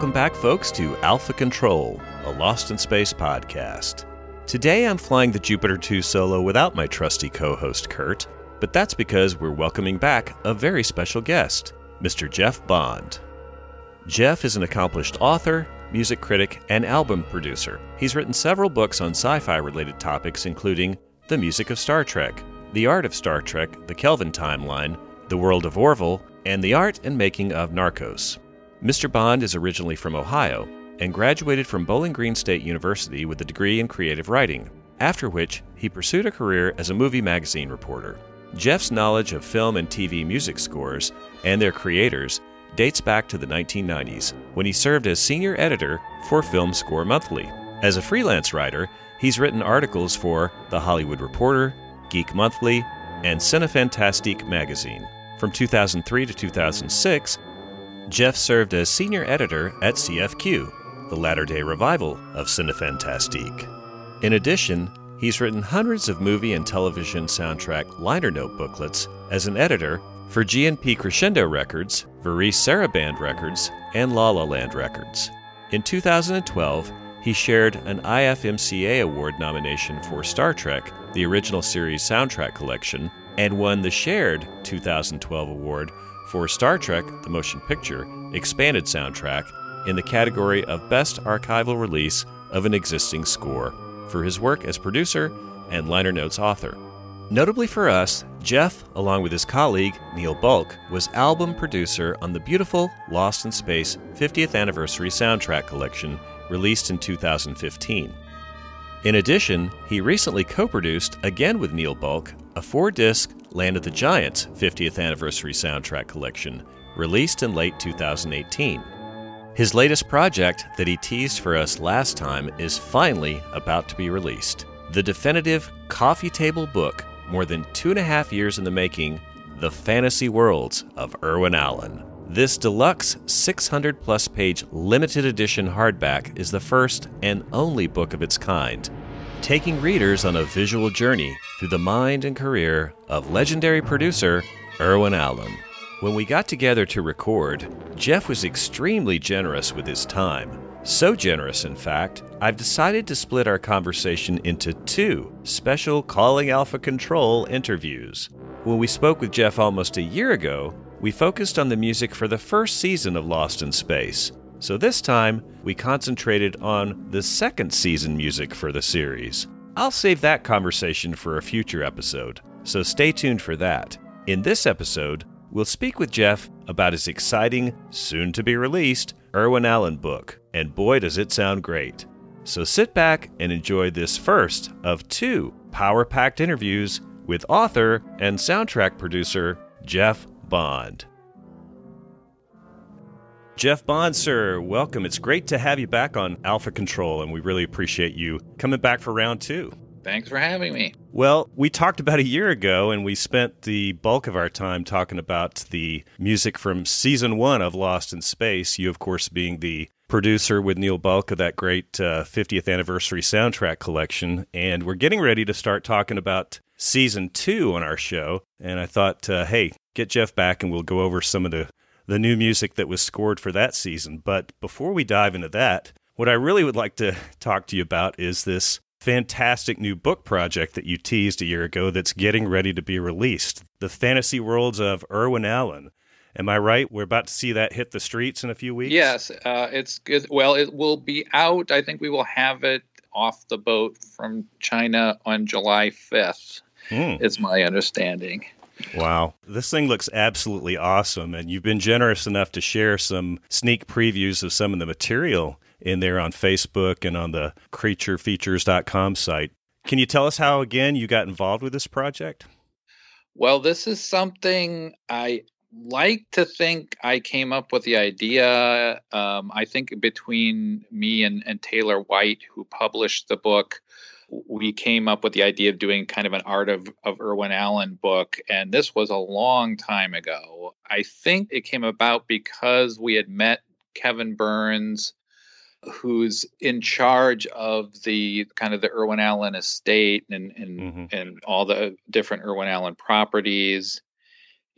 Welcome back, folks, to Alpha Control, a Lost in Space podcast. Today I'm flying the Jupiter 2 solo without my trusty co host Kurt, but that's because we're welcoming back a very special guest, Mr. Jeff Bond. Jeff is an accomplished author, music critic, and album producer. He's written several books on sci fi related topics, including The Music of Star Trek, The Art of Star Trek, The Kelvin Timeline, The World of Orville, and The Art and Making of Narcos. Mr. Bond is originally from Ohio and graduated from Bowling Green State University with a degree in creative writing, after which he pursued a career as a movie magazine reporter. Jeff's knowledge of film and TV music scores and their creators dates back to the 1990s when he served as senior editor for Film Score Monthly. As a freelance writer, he's written articles for The Hollywood Reporter, Geek Monthly, and Cinefantastique magazine. From 2003 to 2006, Jeff served as senior editor at CFQ, the latter day revival of Cinefantastique. In addition, he's written hundreds of movie and television soundtrack liner note booklets as an editor for GNP Crescendo Records, Varese Sarabande Records, and La La Land Records. In 2012, he shared an IFMCA Award nomination for Star Trek, the original series soundtrack collection, and won the shared 2012 award for Star Trek The Motion Picture Expanded Soundtrack in the category of Best Archival Release of an Existing Score for his work as producer and liner notes author. Notably for us, Jeff, along with his colleague Neil Bulk, was album producer on the beautiful Lost in Space 50th Anniversary Soundtrack Collection released in 2015. In addition, he recently co produced, again with Neil Bulk, a four disc Land of the Giants 50th Anniversary Soundtrack Collection, released in late 2018. His latest project that he teased for us last time is finally about to be released. The definitive coffee table book, more than two and a half years in the making, The Fantasy Worlds of Irwin Allen. This deluxe 600 plus page limited edition hardback is the first and only book of its kind taking readers on a visual journey through the mind and career of legendary producer Irwin Allen. When we got together to record, Jeff was extremely generous with his time. So generous, in fact, I've decided to split our conversation into two special Calling Alpha Control interviews. When we spoke with Jeff almost a year ago, we focused on the music for the first season of Lost in Space, so this time, we concentrated on the second season music for the series. I'll save that conversation for a future episode, so stay tuned for that. In this episode, we'll speak with Jeff about his exciting, soon to be released Irwin Allen book, and boy, does it sound great. So sit back and enjoy this first of two power packed interviews with author and soundtrack producer Jeff Bond. Jeff Bond, sir, welcome. It's great to have you back on Alpha Control, and we really appreciate you coming back for round two. Thanks for having me. Well, we talked about a year ago, and we spent the bulk of our time talking about the music from season one of Lost in Space. You, of course, being the producer with Neil Bulk of that great uh, 50th anniversary soundtrack collection. And we're getting ready to start talking about season two on our show. And I thought, uh, hey, get Jeff back and we'll go over some of the the new music that was scored for that season. But before we dive into that, what I really would like to talk to you about is this fantastic new book project that you teased a year ago that's getting ready to be released The Fantasy Worlds of Irwin Allen. Am I right? We're about to see that hit the streets in a few weeks. Yes, uh, it's good. Well, it will be out. I think we will have it off the boat from China on July 5th, mm. is my understanding. Wow. This thing looks absolutely awesome. And you've been generous enough to share some sneak previews of some of the material in there on Facebook and on the creaturefeatures.com site. Can you tell us how, again, you got involved with this project? Well, this is something I like to think I came up with the idea. Um, I think between me and, and Taylor White, who published the book, we came up with the idea of doing kind of an art of, of Irwin Allen book. And this was a long time ago. I think it came about because we had met Kevin Burns, who's in charge of the kind of the Irwin Allen estate and and, mm-hmm. and all the different Irwin Allen properties.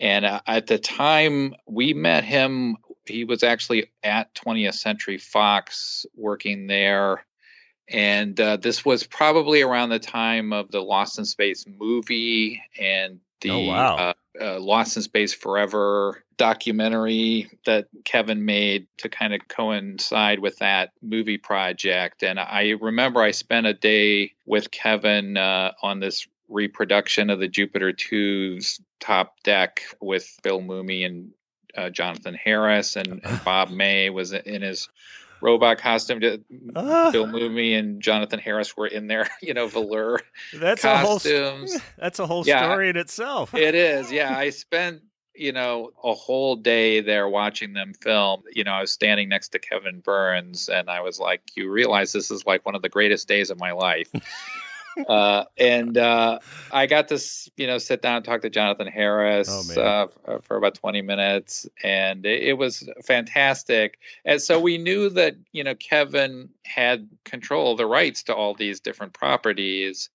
And uh, at the time we met him, he was actually at 20th Century Fox working there and uh, this was probably around the time of the Lost in Space movie and the oh, wow. uh, uh, Lost in Space Forever documentary that Kevin made to kind of coincide with that movie project. And I remember I spent a day with Kevin uh, on this reproduction of the Jupiter 2's top deck with Bill Mumy and uh, Jonathan Harris, and, and Bob May was in his robot costume. To, uh, Bill Mumy and Jonathan Harris were in their, you know, velour that's costumes. A whole, that's a whole yeah, story in itself. it is. Yeah, I spent you know a whole day there watching them film. You know, I was standing next to Kevin Burns, and I was like, "You realize this is like one of the greatest days of my life." Uh, and uh, I got to you know sit down and talk to Jonathan Harris oh, uh, for about 20 minutes, and it, it, was fantastic. And so we knew that you know Kevin had control of the rights to all these different properties,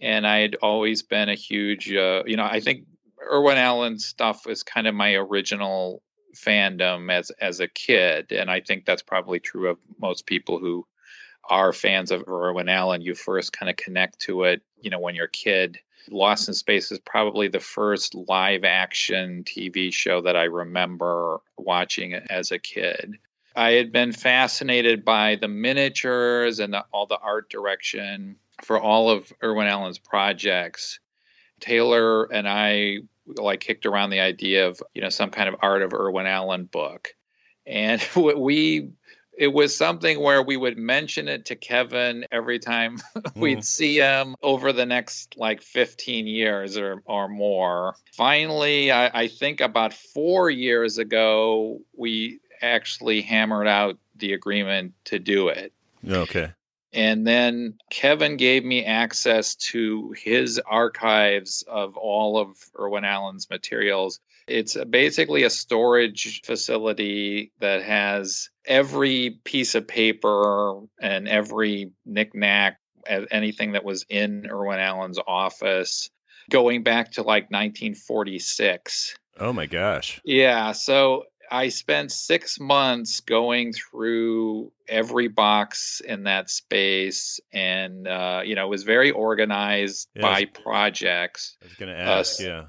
and I had always been a huge uh, you know I think Irwin Allen stuff is kind of my original fandom as as a kid, and I think that's probably true of most people who are fans of Irwin Allen, you first kind of connect to it, you know, when you're a kid. Lost in Space is probably the first live action TV show that I remember watching as a kid. I had been fascinated by the miniatures and the, all the art direction for all of Irwin Allen's projects. Taylor and I like kicked around the idea of, you know, some kind of art of Irwin Allen book. And we it was something where we would mention it to Kevin every time we'd mm. see him over the next like 15 years or, or more. Finally, I, I think about four years ago, we actually hammered out the agreement to do it. Okay. And then Kevin gave me access to his archives of all of Irwin Allen's materials. It's basically a storage facility that has every piece of paper and every knickknack, anything that was in Irwin Allen's office going back to like 1946. Oh my gosh. Yeah. So I spent six months going through every box in that space, and uh, you know, it was very organized yeah, by projects. I was going to ask, uh, yeah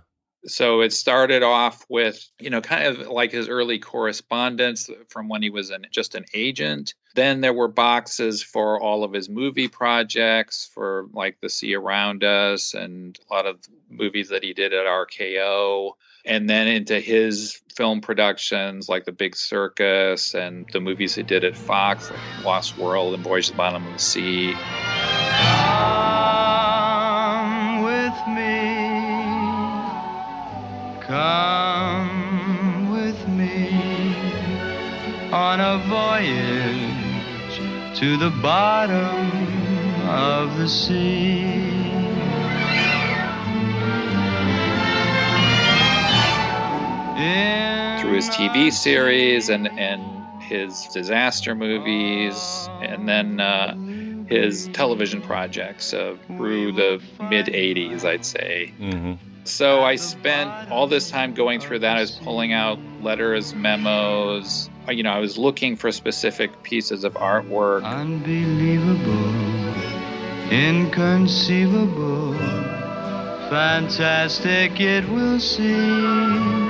so it started off with you know kind of like his early correspondence from when he was an, just an agent. Then there were boxes for all of his movie projects for like the sea around us and a lot of movies that he did at rko and then into his film productions like the big circus and the movies he did at fox like lost world and voyage to the bottom of the sea Come with me on a voyage to the bottom of the sea. Through his TV series and, and his disaster movies, and then uh, his television projects uh, through the mid 80s, I'd say. Mm-hmm. So I spent all this time going through that. I was pulling out letters, memos. Uh, you know, I was looking for specific pieces of artwork. Unbelievable. inconceivable, fantastic it will seem.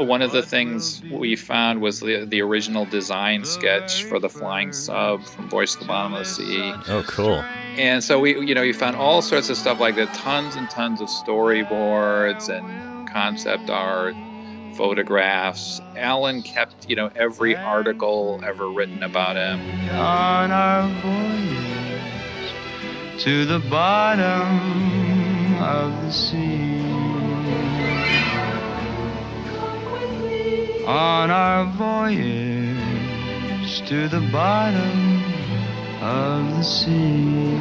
One of the things we found was the, the original design sketch for the flying sub from Voyage to the Bottom of the Sea. Oh, cool. And so we, you know, you found all sorts of stuff like that, tons and tons of storyboards and concept art, photographs. Allen kept, you know, every article ever written about him. On our voyage to the bottom of the sea. On our voyage to the bottom of the sea.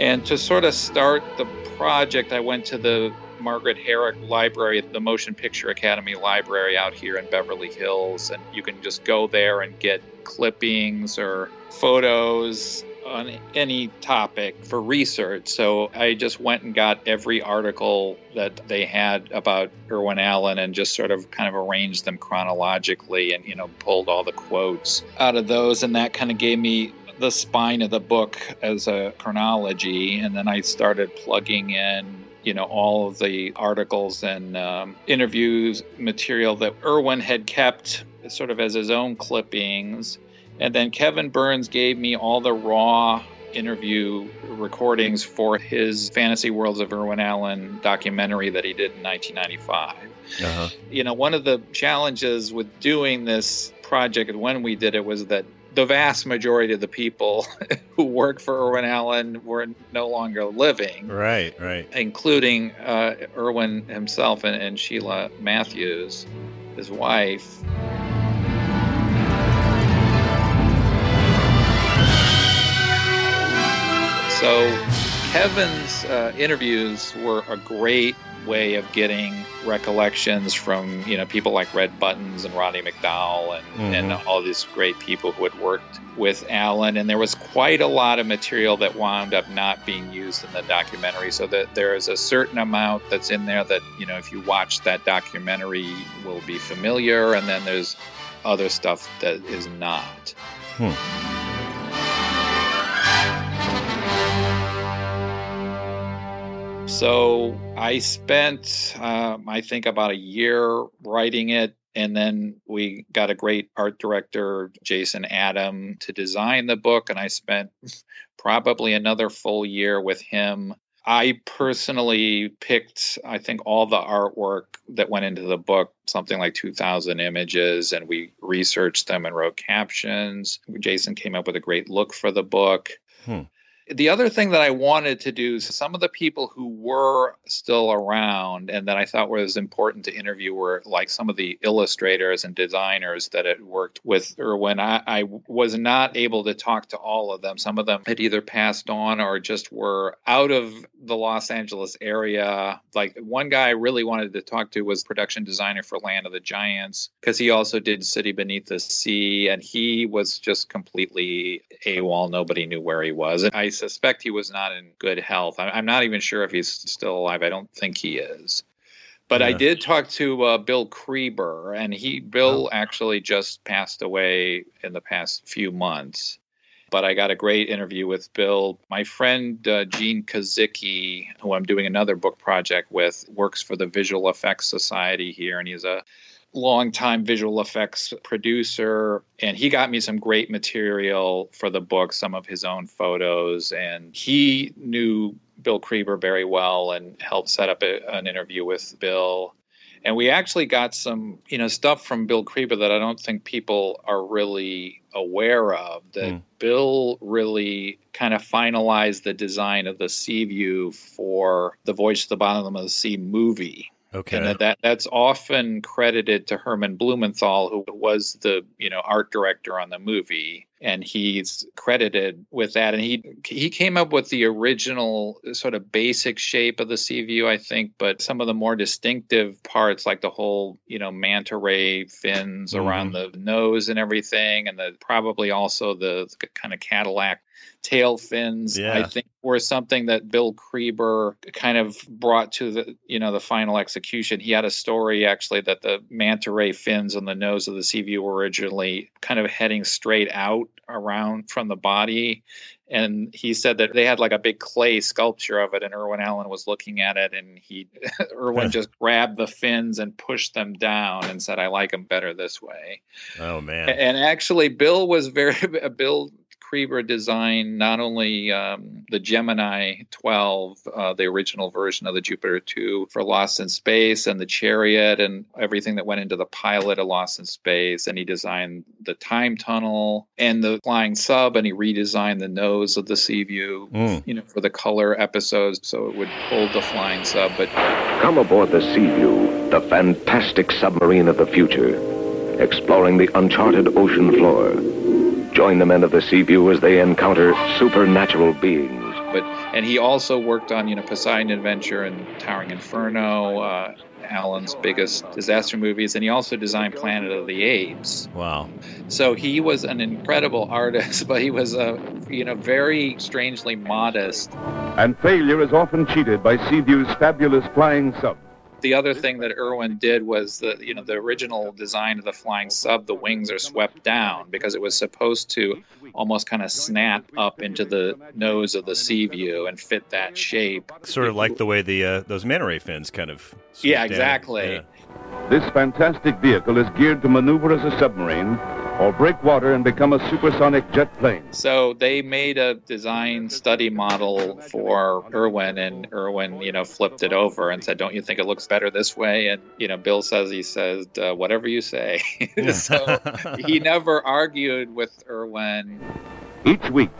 And to sort of start the project, I went to the Margaret Herrick Library, the Motion Picture Academy Library out here in Beverly Hills. And you can just go there and get clippings or photos on any topic for research. So I just went and got every article that they had about Irwin Allen and just sort of kind of arranged them chronologically and, you know, pulled all the quotes out of those. And that kind of gave me the spine of the book as a chronology. And then I started plugging in you know all of the articles and um, interviews material that Irwin had kept sort of as his own clippings and then Kevin Burns gave me all the raw interview recordings for his Fantasy Worlds of Irwin Allen documentary that he did in 1995. Uh-huh. You know, one of the challenges with doing this project when we did it was that the vast majority of the people who worked for Irwin Allen were no longer living. Right, right. Including uh, Irwin himself and, and Sheila Mathews, his wife. So Kevin's uh, interviews were a great way of getting recollections from you know people like Red Buttons and Roddy McDowall and, mm-hmm. and all these great people who had worked with Allen. and there was quite a lot of material that wound up not being used in the documentary so that there is a certain amount that's in there that you know if you watch that documentary will be familiar and then there's other stuff that is not. Hmm. So I spent, um, I think, about a year writing it. And then we got a great art director, Jason Adam, to design the book. And I spent probably another full year with him. I personally picked, I think, all the artwork that went into the book, something like 2,000 images, and we researched them and wrote captions. Jason came up with a great look for the book. Hmm the other thing that I wanted to do, some of the people who were still around and that I thought was important to interview were like some of the illustrators and designers that had worked with Irwin. I, I was not able to talk to all of them. Some of them had either passed on or just were out of the Los Angeles area. Like one guy I really wanted to talk to was production designer for Land of the Giants because he also did City Beneath the Sea and he was just completely AWOL. Nobody knew where he was. And I suspect he was not in good health. I'm not even sure if he's still alive. I don't think he is. But yeah. I did talk to uh, Bill Creber, and he Bill oh. actually just passed away in the past few months. But I got a great interview with Bill. My friend uh, Gene Kozicki, who I'm doing another book project with, works for the Visual Effects Society here, and he's a longtime visual effects producer, and he got me some great material for the book, some of his own photos, and he knew Bill Creber very well and helped set up a, an interview with Bill. And we actually got some, you know, stuff from Bill Creber that I don't think people are really aware of. That mm. Bill really kind of finalized the design of the Seaview for the Voyage to the Bottom of the Sea movie. Okay. And that, that that's often credited to Herman Blumenthal, who was the you know art director on the movie. and he's credited with that. And he he came up with the original sort of basic shape of the Seaview, I think, but some of the more distinctive parts, like the whole you know manta ray fins Mhm. around the nose and everything, and the probably also the kind of Cadillac tail fins Yeah. i think were something that bill Creber kind of brought to the you know the final execution he had a story actually that the manta ray fins on the nose of the Seaview were originally kind of heading straight out around from the body and he said that they had like a big clay sculpture of it and irwin allen was looking at it and he irwin just grabbed the fins and pushed them down and said i like them better this way Oh man. and actually, Bill was very Bill Creber designed not only um, the Gemini 12, uh, the original version of the Jupiter 2 for Lost in Space, and the Chariot, and everything that went into the pilot of Lost in Space. And he designed the time tunnel and the flying sub, and he redesigned the nose of the Seaview. Mm. You know, for the color episodes, so it would hold the flying sub. But Come aboard the Seaview, the fantastic submarine of the future, exploring the uncharted ocean floor. Join the men of the Seaview as they encounter supernatural beings. but and he also worked on you know Poseidon Adventure and Towering Inferno, uh, Allen's biggest disaster movies, and he also designed Planet of the Apes. Wow. So he was an incredible artist, but he was a you know very strangely modest. And failure is often cheated by Seaview's fabulous flying sub. The other thing that Irwin did was the you know the original design of the flying sub, the wings are swept down because it was supposed to almost kind of snap up into the nose of the Seaview and fit that shape. Sort of like the way the uh, those manta ray fins kind of. swoop Yeah, down. exactly. Yeah. This fantastic vehicle is geared to maneuver as a submarine or break water and become a supersonic jet plane. So they made a design study model for Irwin, and Irwin, you know, flipped it over and said, "Don't you think it looks better this way?" And you know, Bill says he says, uh, "Whatever you say." so he never argued with Irwin. Each week,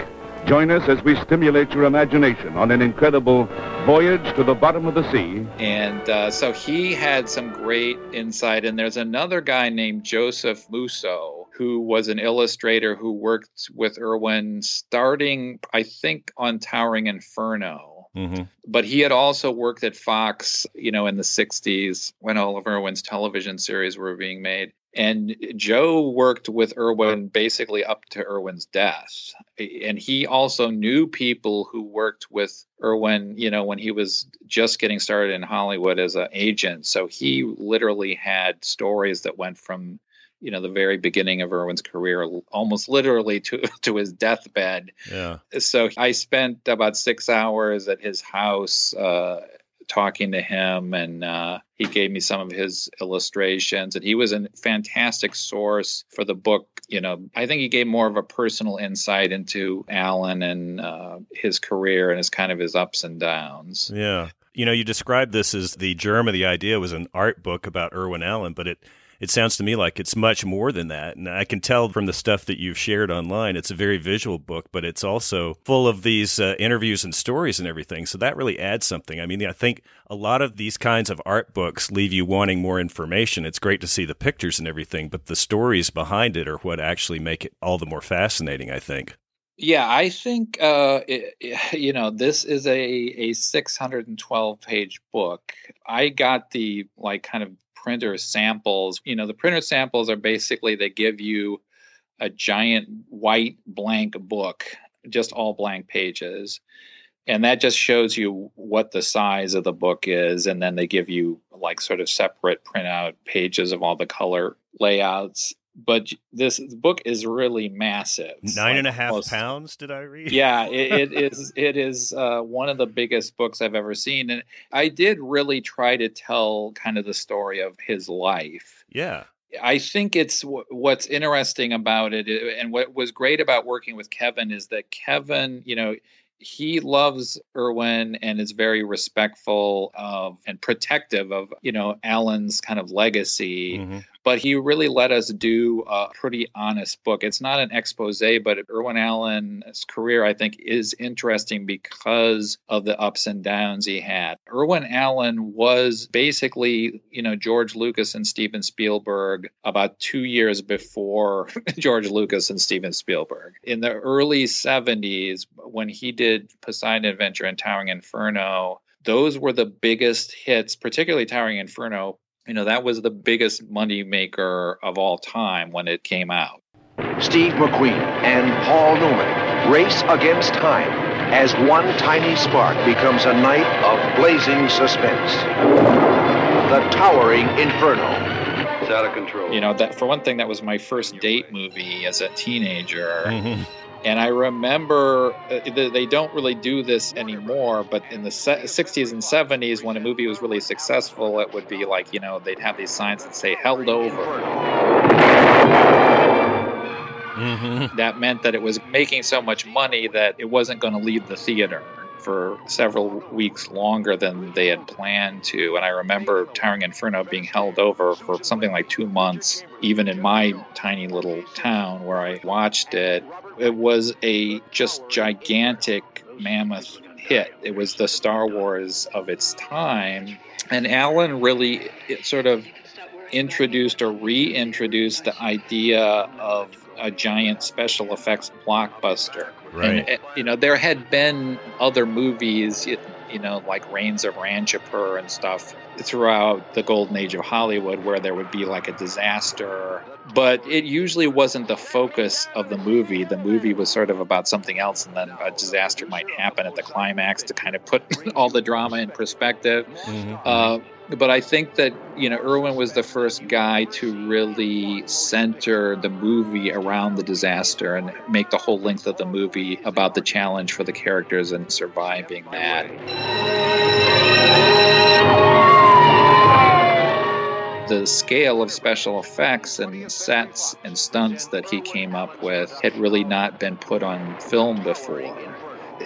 join us as we stimulate your imagination on an incredible voyage to the bottom of the sea And uh, so he had some great insight. And there's another guy named Joseph Musso who was an illustrator who worked with Irwin starting, I think, on Towering Inferno. hmm But he had also worked at Fox, you know, in the 60s when all of Irwin's television series were being made. And Joe worked with Irwin basically up to Irwin's death. And he also knew people who worked with Irwin, you know, when he was just getting started in Hollywood as an agent. So he literally had stories that went from, you know, the very beginning of Irwin's career, almost literally to, to his deathbed Yeah. so I spent about six hours at his house uh, talking to him, and uh, he gave me some of his illustrations. And he was a fantastic source for the book. You know, I think he gave more of a personal insight into Allen and uh, his career and his kind of his ups and downs. Yeah. You know, you described this as the germ of the idea was an art book about Irwin Allen, but it it sounds to me like it's much more than that. And I can tell from the stuff that you've shared online, it's a very visual book, but it's also full of these uh, interviews and stories and everything. So that really adds something. I mean, I think a lot of these kinds of art books leave you wanting more information. It's great to see the pictures and everything, but the stories behind it are what actually make it all the more fascinating, I think. Yeah, I think uh, it, you know this is a a 612 page book. I got the like kind of printer samples. You know, the printer samples are basically they give you a giant white blank book, just all blank pages. And that just shows you what the size of the book is. And then they give you like sort of separate printout pages of all the color layouts. But this book is really massive. Nine like and a half almost- pounds, did I read? yeah it, it is it is uh, one of the biggest books i've ever seen and i did really try to tell kind of the story of his life Yeah. i think it's w- what's interesting about it uh, and what was great about working with kevin is that kevin you know he loves Irwin and is very respectful of and protective of you know Allen's kind of legacy Mhm. But he really let us do a pretty honest book. It's not an expose, but Irwin Allen's career, I think, is interesting because of the ups and downs he had. Irwin Allen was basically, you know, George Lucas and Steven Spielberg about two years before George Lucas and Steven Spielberg. In the early 70s, when he did Poseidon Adventure and Towering Inferno, those were the biggest hits, particularly Towering Inferno. You know, that was the biggest money maker of all time when it came out. Steve McQueen and Paul Newman race against time as one tiny spark becomes a night of blazing suspense. The Towering Inferno. It's out of control. You know, that for one thing, that was my first date movie as a teenager. Mm-hmm. And I remember uh, they don't really do this anymore, but in the se- 60s and 70s, when a movie was really successful, it would be like, you know, they'd have these signs that say held over. That meant that it was making so much money that it wasn't going to leave the theater for several weeks longer than they had planned to. And I remember Towering Inferno being held over for something like two months, even in my tiny little town where I watched it. It was a just gigantic mammoth hit. It was the Star Wars of its time. And Allen really sort of introduced or reintroduced the idea of a giant special effects blockbuster. Right. And, uh, you know, there had been other movies, you, know, like Rains of Ranchipur and stuff throughout the golden age of Hollywood where there would be like a disaster. But it usually wasn't the focus of the movie. The movie was sort of about something else, and then a disaster might happen at the climax to kind of put all the drama in perspective. Uh, but I think that you know Irwin was the first guy to really center the movie around the disaster and make the whole length of the movie about the challenge for the characters and surviving that. The scale of special effects and sets and stunts that he came up with had really not been put on film before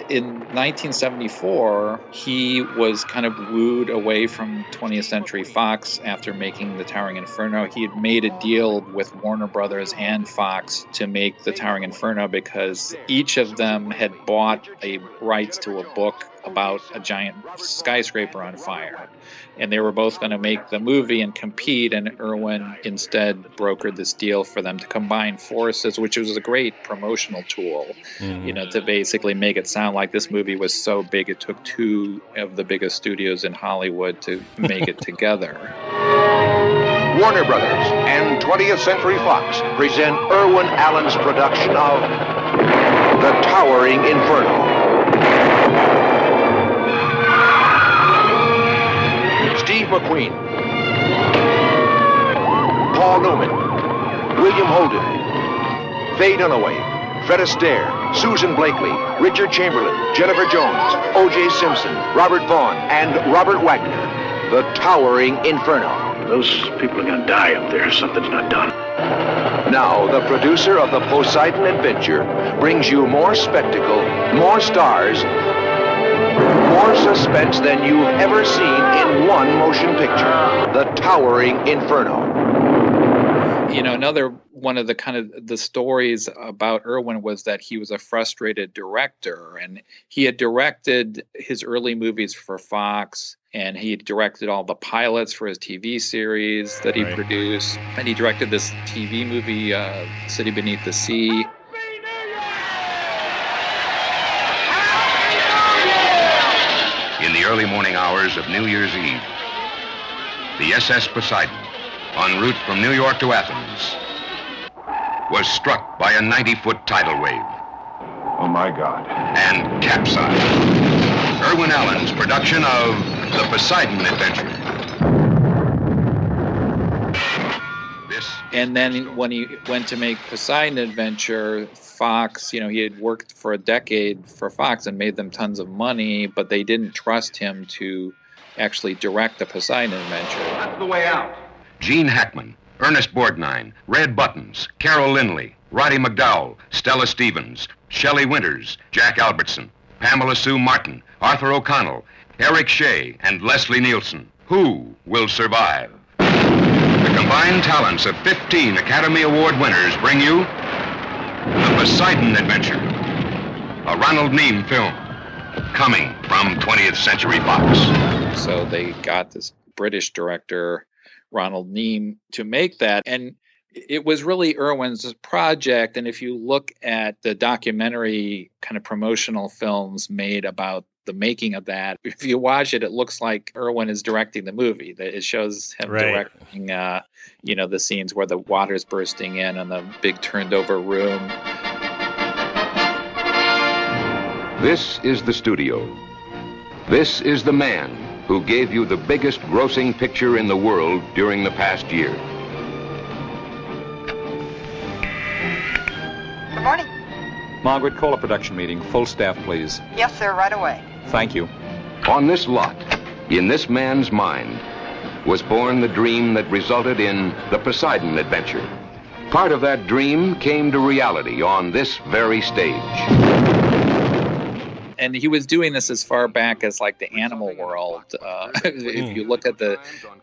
in 1974, he was kind of wooed away from 20th Century Fox after making The Towering Inferno. He had made a deal with Warner Brothers and Fox to make The Towering Inferno because each of them had bought a rights to a book about a giant skyscraper on fire. And they were both going to make the movie and compete, and Irwin instead brokered this deal for them to combine forces, which was a great promotional tool, you mm-hmm. know, to basically make it sound like this movie was so big it took two of the biggest studios in Hollywood to make it together. Warner Brothers and 20th Century Fox present Irwin Allen's production of The Towering Inferno. Steve McQueen, Paul Newman, William Holden, Faye Dunaway, Fred Astaire, Susan Blakely, Richard Chamberlain, Jennifer Jones, O.J. Simpson, Robert Vaughn, and Robert Wagner. The Towering Inferno. Those people are gonna die up there. Something's not done. Now, the producer of the Poseidon Adventure brings you more spectacle, more stars, more suspense than you've ever seen in one motion picture. The Towering Inferno. you know another one of the kind of the stories about irwin was that he was a frustrated director and he had directed his early movies for fox and he had directed all the pilots for his tv series that he Right. produced and he directed this tv movie uh, city beneath the sea the early morning hours of New Year's Eve, the SS Poseidon, en route from New York to Athens, was struck by a 90 foot tidal wave Oh my God. and capsized. Irwin Allen's production of The Poseidon Adventure. And then when he went to make Poseidon Adventure, Fox, you know, he had worked for a decade for Fox and made them tons of money, but they didn't trust him to actually direct the Poseidon Adventure. That's the way out. Gene Hackman, Ernest Borgnine, Red Buttons, Carol Lynley, Roddy McDowall, Stella Stevens, Shelley Winters, Jack Albertson, Pamela Sue Martin, Arthur O'Connell, Eric Shea, and Leslie Nielsen. Who will survive? The combined talents of 15 Academy Award winners bring you The Poseidon Adventure, a Ronald Neame film coming from 20th Century Fox. So they got this British director, Ronald Neame, to make that. And it was really Irwin's project. And if you look at the documentary kind of promotional films made about the making of that, if you watch it, it looks like Irwin is directing the movie. That it shows him Right. directing, uh, you know, the scenes where the water's bursting in and the big turned over room. This is the studio. This is the man who gave you the biggest grossing picture in the world during the past year. Good morning. Margaret, call a production meeting. Full staff, please. Yes, sir, right away. Thank you. On this lot, in this man's mind, was born the dream that resulted in the Poseidon adventure. Part of that dream came to reality on this very stage. And he was doing this as far back as like the animal world uh, if you look at the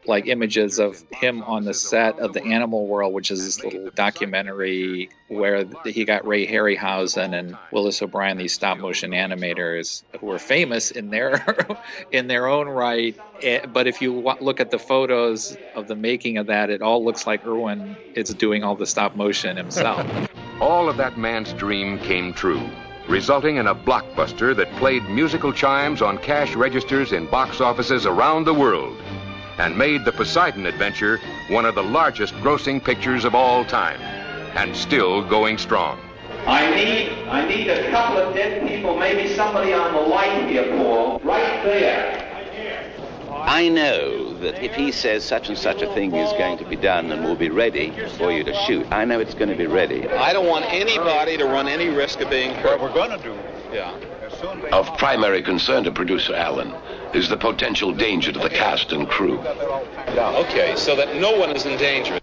like images of him on the set of the animal world which is this little documentary where he got ray harryhausen and willis o'brien these stop motion animators who were famous in their in their own right. Eh, but if you look at the photos of the making of that it all looks like irwin is doing all the stop motion himself. All of that man's dream came true, resulting in a blockbuster that played musical chimes on cash registers in box offices around the world and made the Poseidon Adventure one of the largest grossing pictures of all time and still going strong. I need, I need a couple of dead people, maybe somebody on the light here, Paul. Right there. I know that if he says such and such a thing is going to be done and will be ready for you to shoot, I know it's going to be ready. I don't want anybody to run any risk of being hurt. What we're going to do Yeah. Of primary concern to producer Allen is the potential danger to the cast and crew. Okay, so that no one is in danger.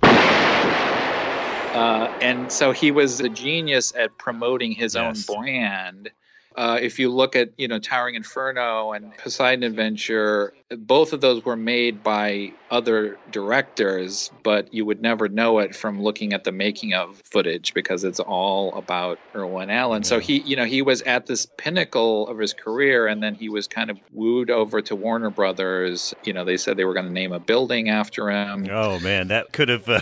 Uh, and so he was a genius at promoting his Yes. own brand. Uh, if you look at you know Towering Inferno and Poseidon Adventure, both of those were made by other directors, but you would never know it from looking at the making of footage because it's all about Irwin Allen. So he you know he was at this pinnacle of his career, and then he was kind of wooed over to Warner Brothers. You know they said they were going to name a building after him. Oh man, that could have. Uh,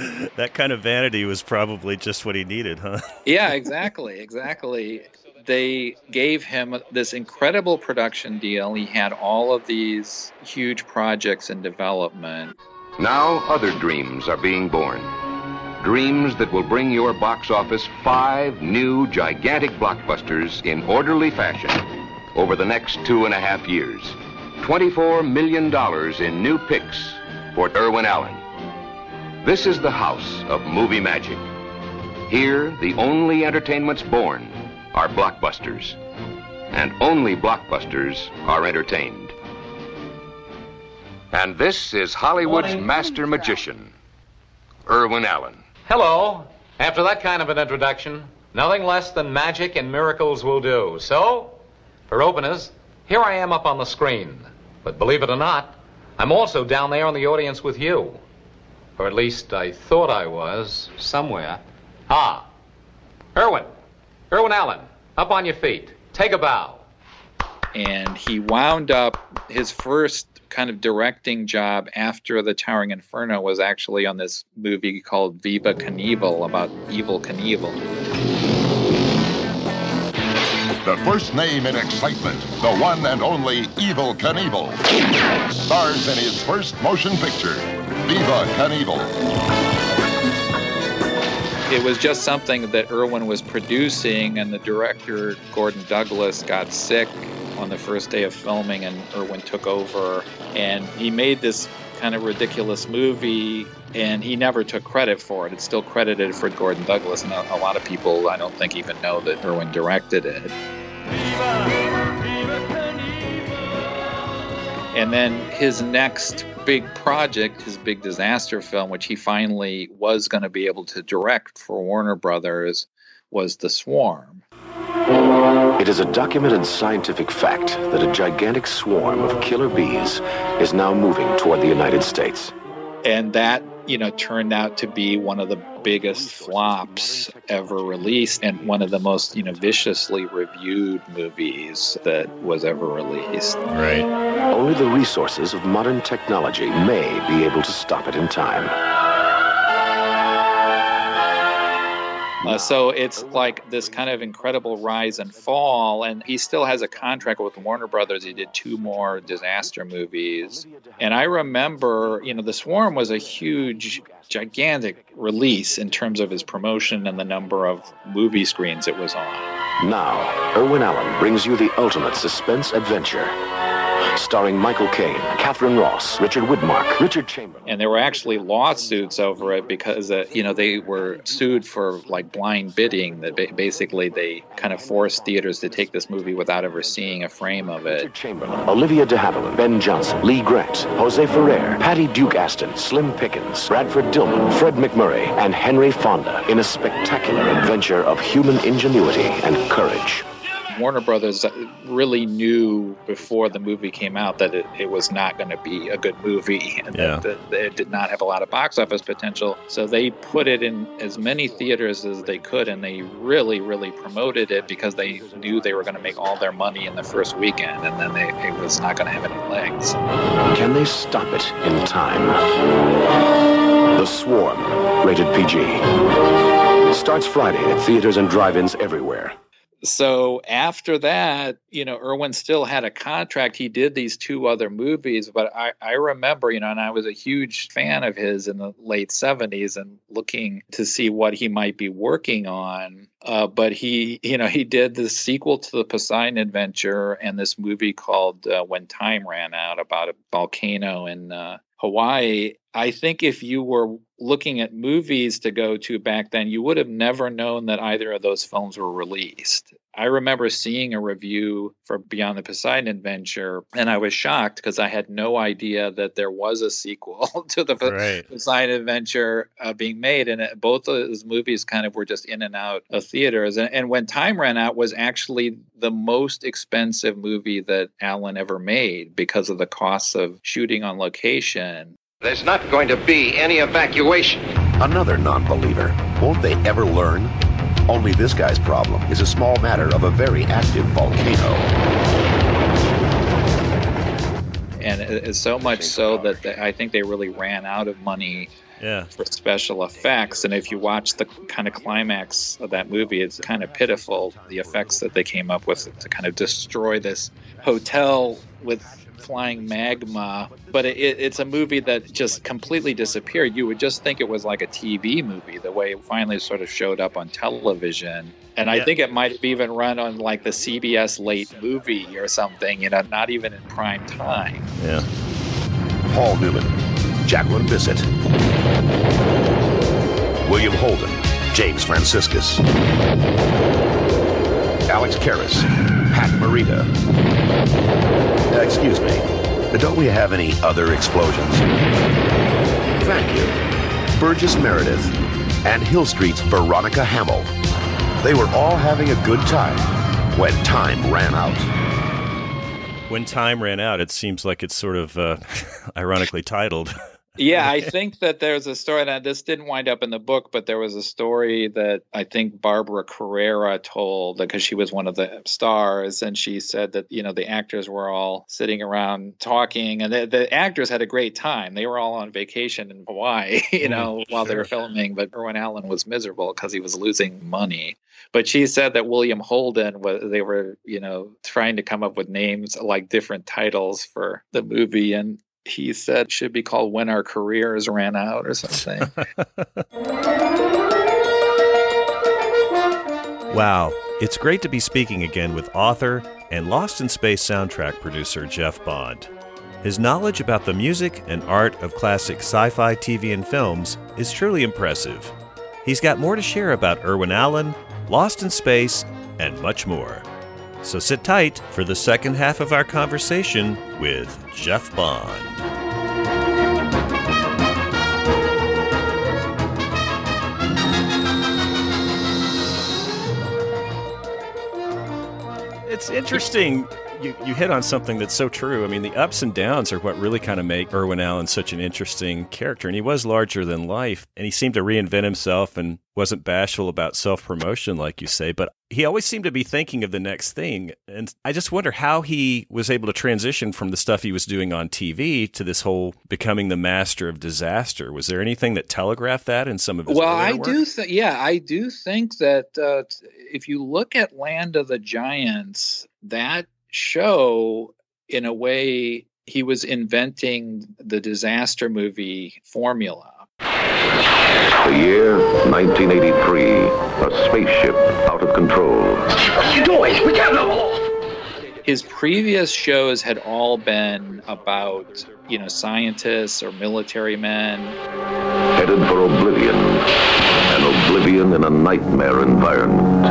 that kind of vanity was probably just what he needed, huh? yeah, exactly, exactly. They gave him this incredible production deal. He had all of these huge projects in development. Now other dreams are being born. Dreams that will bring your box office five new gigantic blockbusters in orderly fashion over the next two and a half years. $24 million in new picks for Irwin Allen. This is the house of movie magic. Here, the only entertainments born are blockbusters. And only blockbusters are entertained. And this is Hollywood's master magician, Irwin Allen. Hello. After that kind of an introduction, nothing less than magic and miracles will do. So, for openers, here I am up on the screen. But believe it or not, I'm also down there in the audience with you. Or at least I thought I was, somewhere. Ah, Irwin. Irwin Allen, up on your feet. Take a bow. And he wound up his first kind of directing job after the Towering Inferno was actually on this movie called Viva Knievel about Evel Knievel. The first name in excitement, the one and only Evel Knievel. Stars in his first motion picture, Viva Knievel. It was just something that Irwin was producing, and the director, Gordon Douglas, got sick on the first day of filming, and Irwin took over. And he made this kind of ridiculous movie, and he never took credit for it. It's still credited for Gordon Douglas, and a, a lot of people, I don't think, even know that Irwin directed it. And then his next big project, his big disaster film, which he finally was going to be able to direct for Warner Brothers, was The Swarm. It is a documented scientific fact that a gigantic swarm of killer bees is now moving toward the United States. And that you know, turned out to be one of the biggest flops ever released and one of the most, you know, viciously reviewed movies that was ever released. Right. Only the resources of modern technology may be able to stop it in time. Uh, so it's like this kind of incredible rise and fall. And he still has a contract with Warner Brothers. He did two more disaster movies. And I remember, you know, The Swarm was a huge, gigantic release in terms of his promotion and the number of movie screens it was on. Now, Irwin Allen brings you the ultimate suspense adventure. Starring Michael Caine, Katharine Ross, Richard Widmark, Richard Chamberlain. And there were actually lawsuits over it because, uh, you know, they were sued for like blind bidding. That ba- basically they kind of forced theaters to take this movie without ever seeing a frame of it. Richard Chamberlain, Olivia de Havilland, Ben Johnson, Lee Grant, Jose Ferrer, Patty Duke Astin, Slim Pickens, Bradford Dillman, Fred MacMurray, and Henry Fonda in a spectacular adventure of human ingenuity and courage. Warner Brothers really knew before the movie came out that it, it was not going to be a good movie and Yeah. that, that it did not have a lot of box office potential. So they put it in as many theaters as they could and they really, really promoted it because they knew they were going to make all their money in the first weekend and then they, it was not going to have any legs. Can they stop it in time? The Swarm, rated PG. Starts Friday at theaters and drive-ins everywhere. So after that, you know, Irwin still had a contract. He did these two other movies, but I, I remember, you know, and I was a huge fan of his in the late 70s and looking to see what he might be working on. Uh, but he, you know, he did the sequel to the Poseidon Adventure and this movie called uh, When Time Ran Out about a volcano in uh, Hawaii. I think if you were looking at movies to go to back then, you would have never known that either of those films were released. I remember seeing a review for Beyond the Poseidon Adventure, and I was shocked because I had no idea that there was a sequel to the Right. Poseidon Adventure uh, being made, and it, both of those movies kind of were just in and out of theaters. And, and when Time Ran Out was actually the most expensive movie that Allen ever made because of the costs of shooting on location. There's not going to be any evacuation. Another non believer. Won't they ever learn? Only this guy's problem is a small matter of a very active volcano. and it's so much so that they, I think they really ran out of money Yeah. for special effects. And if you watch the kind of climax of that movie, it's kind of pitiful the effects that they came up with to kind of destroy this hotel with flying magma. But it, it's a movie that just completely disappeared. You would just think it was like a TV movie, the way it finally sort of showed up on television. And I Yeah. think it might have even run on like the CBS late movie or something, you know, not even in prime time. Yeah. Paul Newman, Jacqueline Bisset, William Holden, James Franciscus, Alex Karras, Pat Morita. Uh, excuse me, don't we have any other explosions? Thank you. Burgess Meredith and Hill Street's Veronica Hamel. They were all having a good time when time ran out. When time ran out, it seems like it's sort of uh, ironically titled. Yeah, I think that there's a story that this didn't wind up in the book, but there was a story that I think Barbara Carrera told because she was one of the stars, and she said that you know the actors were all sitting around talking, and the, the actors had a great time. They were all on vacation in Hawaii, you mm-hmm. know, while they were filming, but Irwin Allen was miserable because he was losing money. But she said that William Holden was they were you know trying to come up with names like different titles for the movie, and he said should be called when our careers ran out or something Wow, it's great to be speaking again with author and Lost in Space soundtrack producer Jeff Bond. His knowledge about the music and art of classic sci fi TV and films is truly impressive. He's got more to share about Irwin Allen, Lost in Space, and much more. So sit tight for the second half of our conversation with Jeff Bond. It's interesting You, you hit on something that's so true. I mean, the ups and downs are what really kind of make Irwin Allen such an interesting character. And he was larger than life, and he seemed to reinvent himself and wasn't bashful about self promotion, like you say. But he always seemed to be thinking of the next thing. And I just wonder how he was able to transition from the stuff he was doing on TV to this whole becoming the master of disaster. Was there anything that telegraphed that in some of his well i work? do think yeah i do think that uh, if you look at land of the giants that show in a way he was inventing the disaster movie formula The year 1983. A spaceship out of control. What are you doing? We can't know. his previous shows had all been about you know scientists or military men Headed for oblivion. An oblivion in a nightmare environment.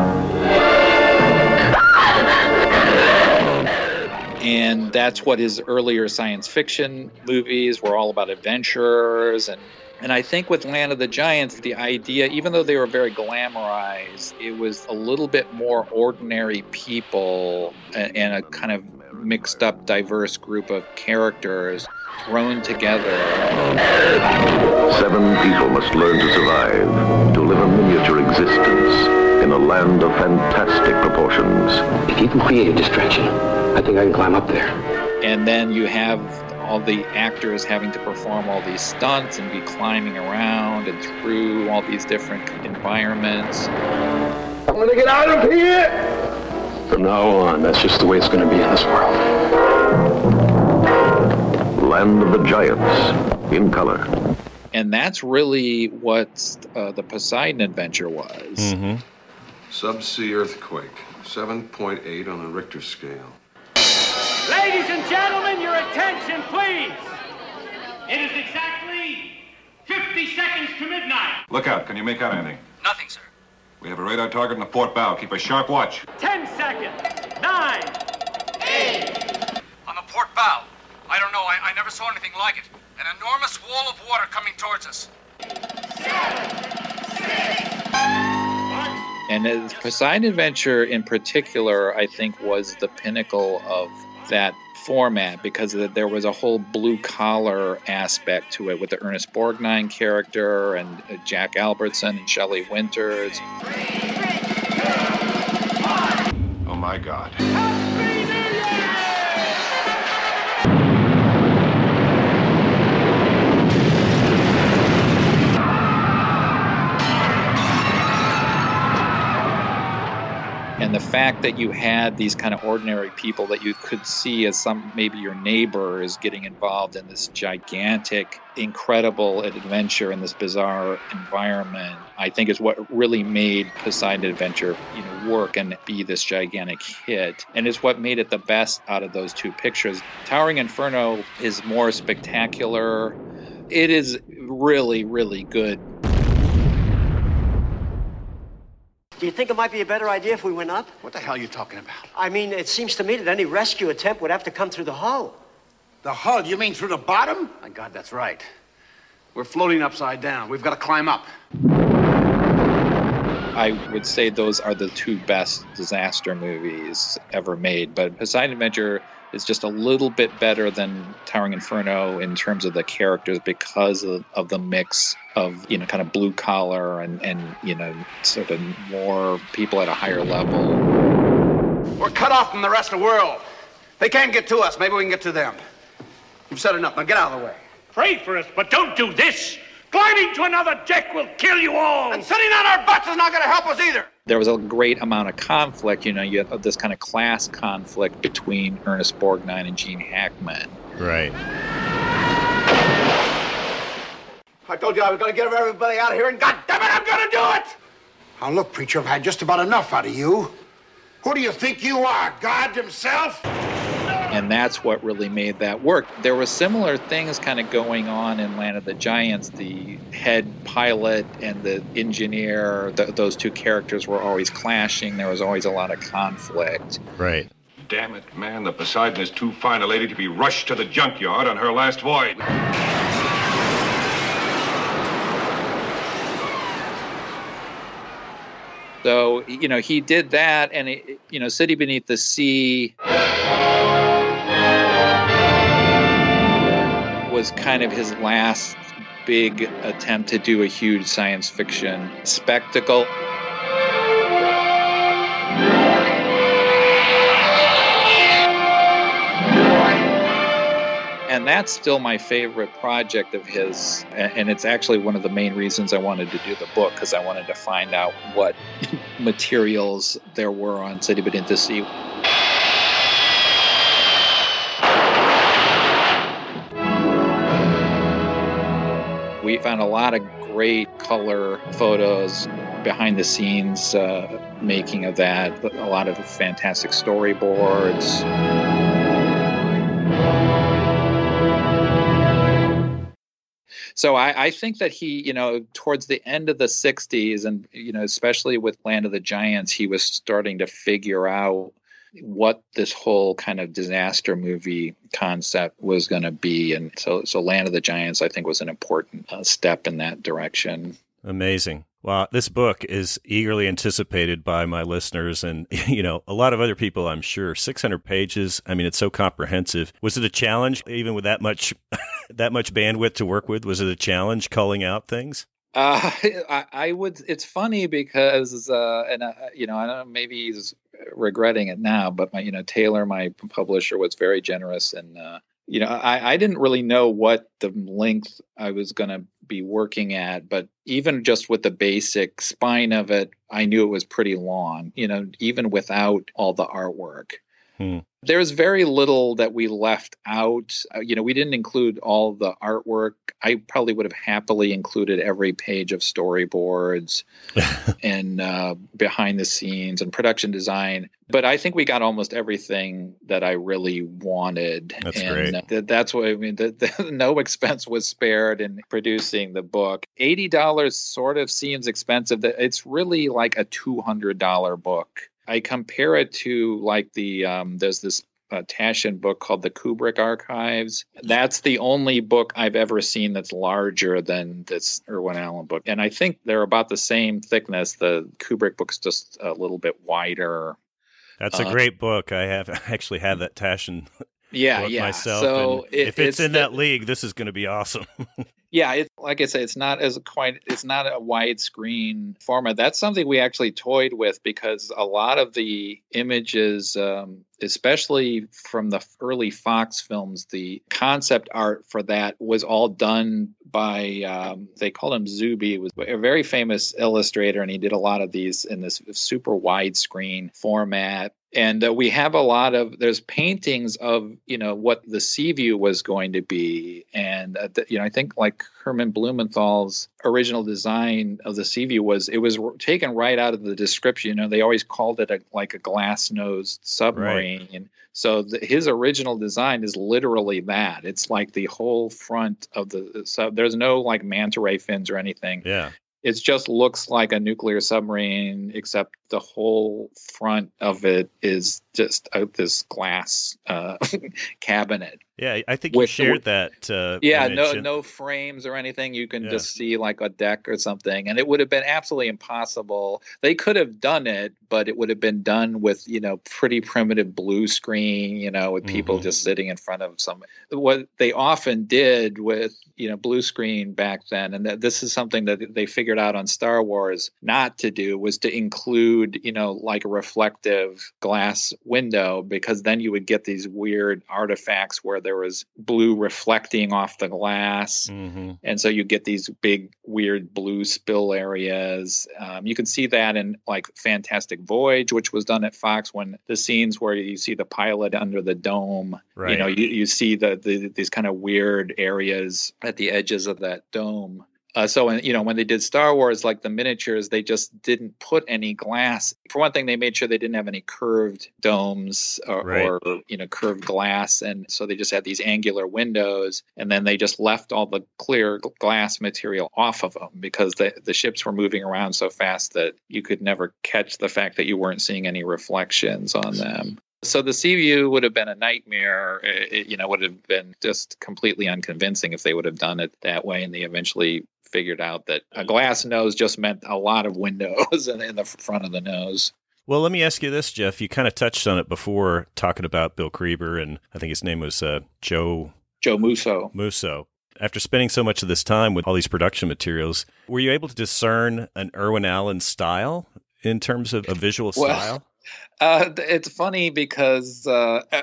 And that's what his earlier science fiction movies were all about adventurers and and I think with Land of the Giants, the idea, even though they were very glamorized, it was a little bit more ordinary people and a kind of mixed up, diverse group of characters thrown together. Seven people must learn to survive, to live a miniature existence in a land of fantastic proportions. If you can create a distraction, I think I can climb up there. And then you have all the actors having to perform all these stunts and be climbing around and through all these different environments. I'm gonna get out of here! From now on, that's just the way it's gonna be in this world. Land of the Giants, in color. And that's really what uh, the Poseidon adventure was. Mm-hmm. Subsea earthquake, 7.8 on the Richter scale. Ladies and gentlemen, your attention, please. It is exactly 50 seconds to midnight. Look out. Can you make out anything? Nothing, sir. We have a radar target in the port bow. Keep a sharp watch. 10 seconds. Nine. Eight. On the port bow. I don't know. I, I never saw anything like it. An enormous wall of water coming towards us. 7. And the Poseidon Adventure, in particular, I think was the pinnacle of that format because there was a whole blue collar aspect to it with the Ernest Borgnine character and uh, Jack Albertson and Shelley Winters. Oh my God. And the fact that you had these kind of ordinary people that you could see as some maybe your neighbor is getting involved in this gigantic incredible adventure in this bizarre environment i think is what really made poseidon adventure you know work and be this gigantic hit. And is what made it the best out of those two pictures. Towering inferno is more spectacular. It is really really good Do you think it might be a better idea if we went up? What the hell are you talking about? I mean, it seems to me that any rescue attempt would have to come through the hull. The hull? You mean through the bottom? My God, that's right. We're floating upside down. We've got to climb up. I would say those are the two best disaster movies ever made. But Poseidon Adventure is just a little bit better than Towering Inferno in terms of the characters because of, of the mix of, you know, kind of blue collar and, and, you know, sort of more people at a higher level. We're cut off from the rest of the world. They can't get to us. Maybe we can get to them. You've said enough. Now get out of the way. Pray for us, but don't do this. Climbing to another deck will kill you all. And sitting on our butts is not going to help us either. There was a great amount of conflict. You know, you have this kind of class conflict between Ernest Borgnine and Gene Hackman. Right. I told you I was going to get everybody out of here, and God damn it, I'm going to do it! Now, look, preacher, I've had just about enough out of you. Who do you think you are, God himself? And that's what really made that work. There were similar things kind of going on in Land of the Giants. The head pilot and the engineer, th- those two characters were always clashing. There was always a lot of conflict. Right. Damn it, man. The Poseidon is too fine a lady to be rushed to the junkyard on her last voyage. So you know he did that, and it, you know City Beneath the Sea was kind of his last big attempt to do a huge science fiction spectacle. and that's still my favorite project of his and it's actually one of the main reasons i wanted to do the book because i wanted to find out what materials there were on city beneath the sea found a lot of great color photos behind the scenes uh, making of that a lot of fantastic storyboards. So I, I, think that he, you know, towards the end of the 60s, and, you know, especially with Land of the Giants, he was starting to figure out what this whole kind of disaster movie concept was going to be. And so, so Land of the Giants, I think, was an important uh, step in that direction. Amazing. Well, this book is eagerly anticipated by my listeners and, you know, a lot of other people, I'm sure. 600 pages. I mean, it's so comprehensive. Was it a challenge, even with that much, that much bandwidth to work with? Was it a challenge culling out things? Uh, I, I would. It's funny because, uh, and uh, you know, I don't know. Maybe he's regretting it now, but my, you know, Taylor, my publisher, was very generous and uh, you know, I, I didn't really know what the length I was going to be working at, but even just with the basic spine of it, I knew it was pretty long, you know, even without all the artwork. Hmm. There's very little that we left out. Uh, you know, we didn't include all the artwork. I probably would have happily included every page of storyboards and uh, behind the scenes and production design. But I think we got almost everything that I really wanted. That's and great. th- that's what I mean. The, the, no expense was spared in producing the book. Eighty dollars sort of seems expensive. That It's really like a two hundred dollar book. I compare it to like the um, there's this uh, Taschen book called the Kubrick Archives. That's the only book I've ever seen that's larger than this Irwin Allen book, and I think they're about the same thickness. The Kubrick book's just a little bit wider. That's a Uh, great book. I have I actually have that Taschen Yeah, book yeah. myself. So it- if it's, it's in the- that league, this is going to be awesome. Yeah, it, like I say, it's not as quite. It's not a widescreen format. That's something we actually toyed with because a lot of the images, um, especially from the early Fox films, the concept art for that was all done by. Um, they called him Zuby. He was a very famous illustrator, and he did a lot of these in this super widescreen format and uh, we have a lot of there's paintings of you know what the Seaview was going to be and uh, you know i think like herman blumenthal's original design of the Seaview was it was taken right out of the description you know they always called it a, like a glass nosed submarine. So the, his original design is literally that. It's like the whole front of the so there's no like manta ray fins or anything. Yeah. it just looks like a nuclear submarine, except the whole front of it is just out this glass uh, cabinet. Yeah, I think you shared that. Uh, Yeah, no and- no frames or anything. You can Yeah. just see like a deck or something, and it would have been absolutely impossible. They could have done it, but it would have been done with you know pretty primitive blue screen, you know, with people Mm-hmm. just sitting in front of some. What they often did with you know blue screen back then, and that this is something that they figured out on Star Wars not to do was to include you know like a reflective glass window because then you would get these weird artifacts where there was blue reflecting off the glass Mhm. and so you get these big weird blue spill areas um, you can see that in like fantastic voyage which was done at fox when the scenes where you see the pilot under the dome right. you know you, you see the, the these kind of weird areas at the edges of that dome uh, so when you know when they did Star Wars, like the miniatures, they just didn't put any glass. For one thing, they made sure they didn't have any curved domes or, Right. or you know curved glass, and so they just had these angular windows, and then they just left all the clear glass material off of them because the the ships were moving around so fast that you could never catch the fact that you weren't seeing any reflections on them. So the Seaview would have been a nightmare. It, you know, would have been just completely unconvincing if they would have done it that way, and they eventually figured out that a glass nose just meant a lot of windows in, in the front of the nose. Well, let me ask you this, Jeff. You kind of touched on it before talking about Bill Creber, and I think his name was uh, Joe Joe Musso. Musso. After spending so much of this time with all these production materials, were you able to discern an Irwin Allen style in terms of a visual style? Well, uh, it's funny because uh, uh,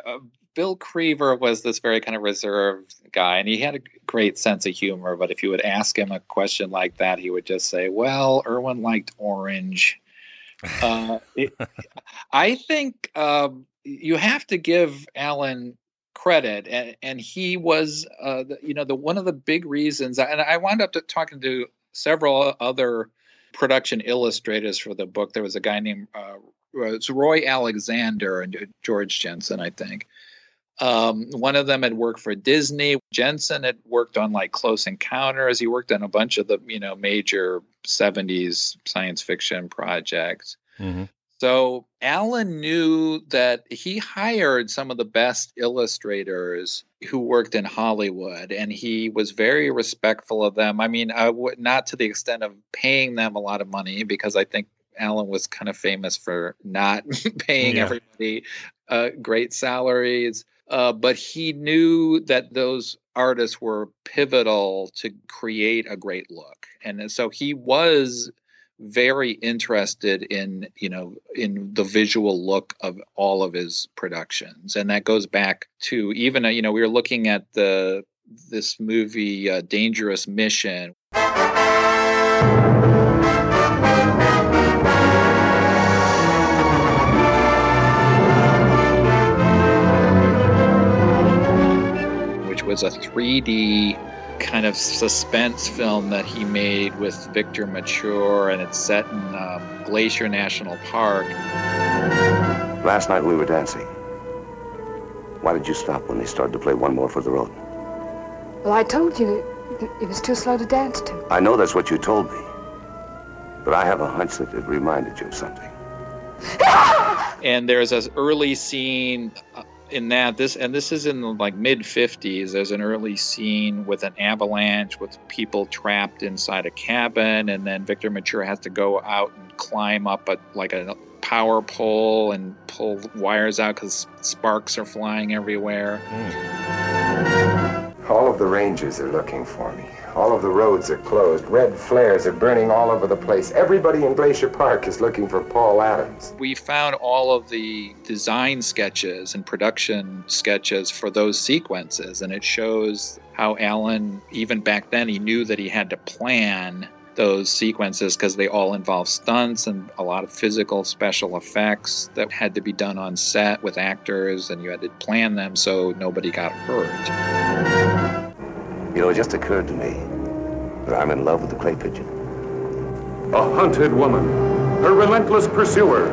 Bill Creber was this very kind of reserved guy, and he had a great sense of humor. But if you would ask him a question like that, he would just say, "Well, Irwin liked orange." Uh, it, I think um, you have to give Allen credit, and, and he was, uh, the, you know, the one of the big reasons. And I wound up to, talking to several other production illustrators for the book. There was a guy named uh, it's Roy Alexander and George Jensen, I think. Um, one of them had worked for Disney. Jensen had worked on like Close Encounters. He worked on a bunch of the you know major '70s science fiction projects. Mm-hmm. So Allen knew that he hired some of the best illustrators who worked in Hollywood, and he was very respectful of them. I mean, I would not to the extent of paying them a lot of money, because I think Allen was kind of famous for not paying yeah. everybody uh, great salaries. Uh, but he knew that those artists were pivotal to create a great look, and so he was very interested in you know in the visual look of all of his productions. And that goes back to even uh, you know we were looking at the this movie uh, dangerous mission was a 3d kind of suspense film that he made with Victor Mature, and it's set in um, Glacier National Park. Last night we were dancing. Why did you stop when they started to play One More for the Road? Well, I told you it was too slow to dance to. I know that's what you told me. But I have a hunch that it reminded you of something. and there's this early scene uh, in that this and this is in the like mid 50s there's an early scene with an avalanche with people trapped inside a cabin and then victor mature has to go out and climb up a like a power pole and pull wires out because sparks are flying everywhere mm. All of the rangers are looking for me all of the roads are closed. Red flares are burning all over the place. Everybody in Glacier Park is looking for Paul Adams. We found all of the design sketches and production sketches for those sequences, and it shows how Allen, even back then, he knew that he had to plan those sequences because they all involve stunts and a lot of physical special effects that had to be done on set with actors, and you had to plan them so nobody got hurt. You know, it just occurred to me that I'm in love with the clay pigeon. A hunted woman, her relentless pursuer,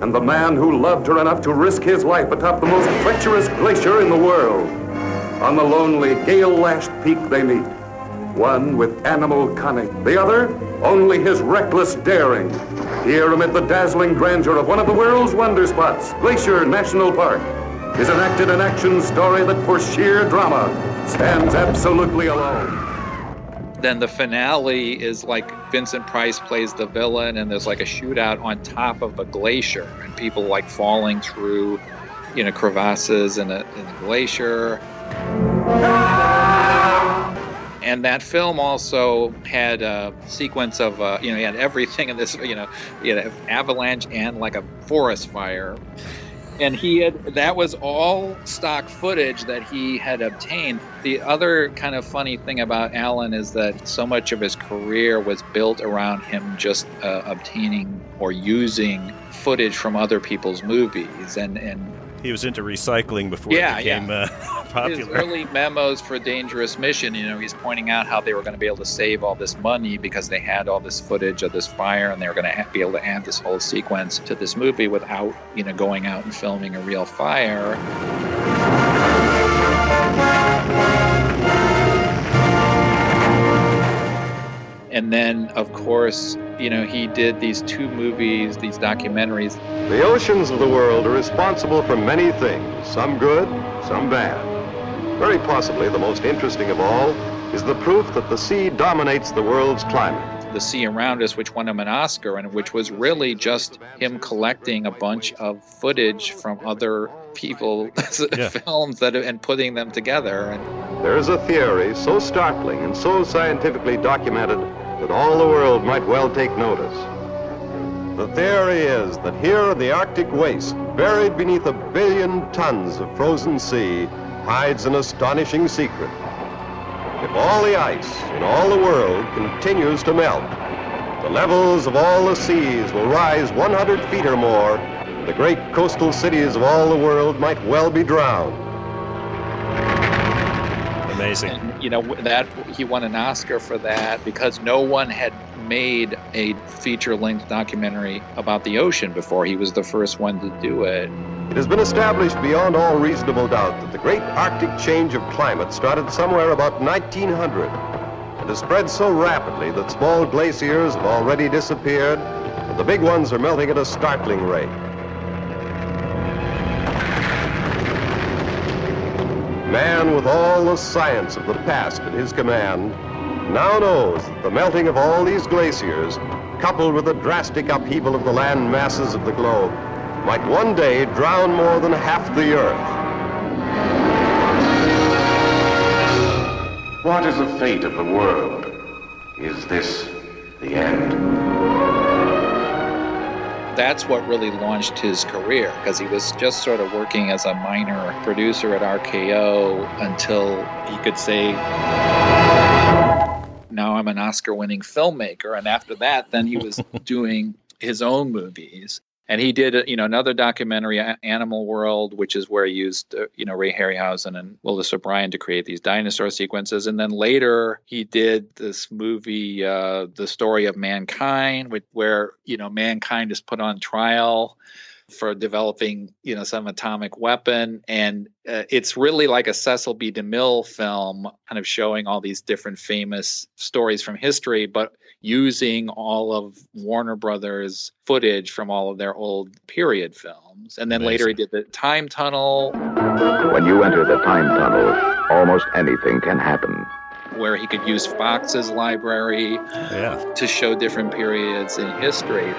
and the man who loved her enough to risk his life atop the most treacherous glacier in the world. On the lonely, gale-lashed peak they meet. One with animal cunning, the other only his reckless daring. Here amid the dazzling grandeur of one of the world's wonder spots, Glacier National Park, is enacted an action story that for sheer drama stands absolutely alone. Then the finale is like Vincent Price plays the villain, and there's like a shootout on top of a glacier, and people like falling through, you know, crevasses in, a, in the glacier. Ah! And that film also had a sequence of, uh, you know, he had everything in this, you know, he had an avalanche and like a forest fire. And he had that was all stock footage that he had obtained. The other kind of funny thing about Allen is that so much of his career was built around him just uh, obtaining or using footage from other people's movies. And and he was into recycling before yeah, it became yeah. uh, popular. His early memos for Dangerous Mission, you know, he's pointing out how they were going to be able to save all this money because they had all this footage of this fire and they were going to be able to add this whole sequence to this movie without, you know, going out and filming a real fire. And then, of course, you know, he did these two movies, these documentaries. The oceans of the world are responsible for many things, some good, some bad. Very possibly the most interesting of all is the proof that the sea dominates the world's climate. The Sea Around Us, which won him an Oscar, and which was really just him collecting a bunch of footage from other people films that and putting them together and There is a theory so startling and so scientifically documented that all the world might well take notice. The theory is that here in the Arctic waste, buried beneath a billion tons of frozen sea, hides an astonishing secret. If all the ice in all the world continues to melt, the levels of all the seas will rise 100 feet or more. and The great coastal cities of all the world might well be drowned. Amazing. You know that he won an Oscar for that because no one had made a feature-length documentary about the ocean before. He was the first one to do it. It has been established beyond all reasonable doubt that the great Arctic change of climate started somewhere about 1900 and has spread so rapidly that small glaciers have already disappeared and the big ones are melting at a startling rate. Man, with all the science of the past at his command, now knows that the melting of all these glaciers, coupled with the drastic upheaval of the land masses of the globe, might one day drown more than half the earth. What is the fate of the world? Is this the end? That's what really launched his career because he was just sort of working as a minor producer at RKO until he could say, Now I'm an Oscar winning filmmaker. And after that, then he was doing his own movies. And he did, you know, another documentary, Animal World, which is where he used, uh, you know, Ray Harryhausen and Willis O'Brien to create these dinosaur sequences. And then later he did this movie, uh, The Story of Mankind, with, where, you know, mankind is put on trial for developing, you know, some atomic weapon. And uh, it's really like a Cecil B. DeMille film, kind of showing all these different famous stories from history, but using all of Warner Brothers footage from all of their old period films. And then Amazing. later he did the Time Tunnel, When you enter the time tunnel, almost anything can happen. where he could use Fox's library to show different periods in history.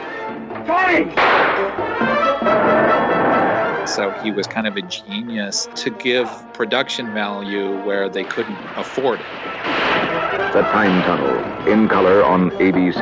So he was kind of a genius to give production value where they couldn't afford it. The Time Tunnel, in color on ABC.